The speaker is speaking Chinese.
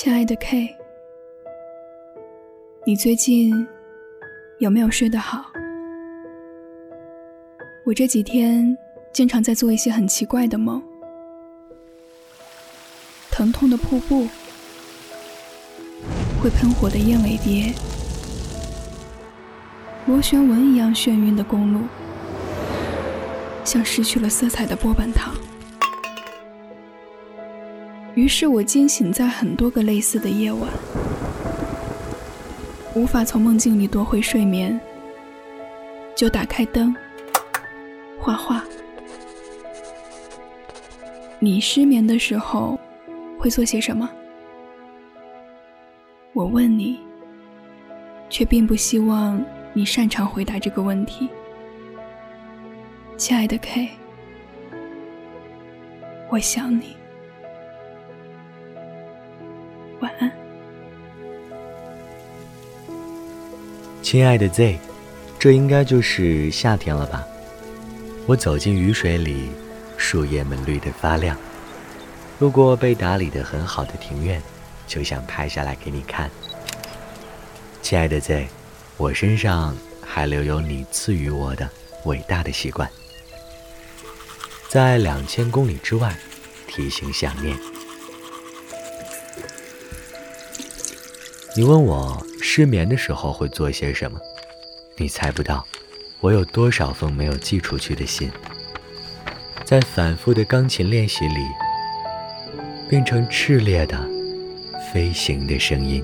亲爱的 K，你最近有没有睡得好？我这几天经常在做一些很奇怪的梦，疼痛的瀑布，会喷火的燕尾蝶，螺旋纹一样眩晕的公路，像失去了色彩的波板糖。于是我惊醒在很多个类似的夜晚，无法从梦境里夺回睡眠，就打开灯，画画。你失眠的时候会做些什么？我问你，却并不希望你擅长回答这个问题，亲爱的 K，我想你。晚安，亲爱的 Z，这应该就是夏天了吧？我走进雨水里，树叶们绿得发亮。路过被打理得很好的庭院，就想拍下来给你看。亲爱的 Z，我身上还留有你赐予我的伟大的习惯，在两千公里之外，提醒想念。你问我失眠的时候会做些什么？你猜不到，我有多少封没有寄出去的信，在反复的钢琴练习里，变成炽烈的飞行的声音。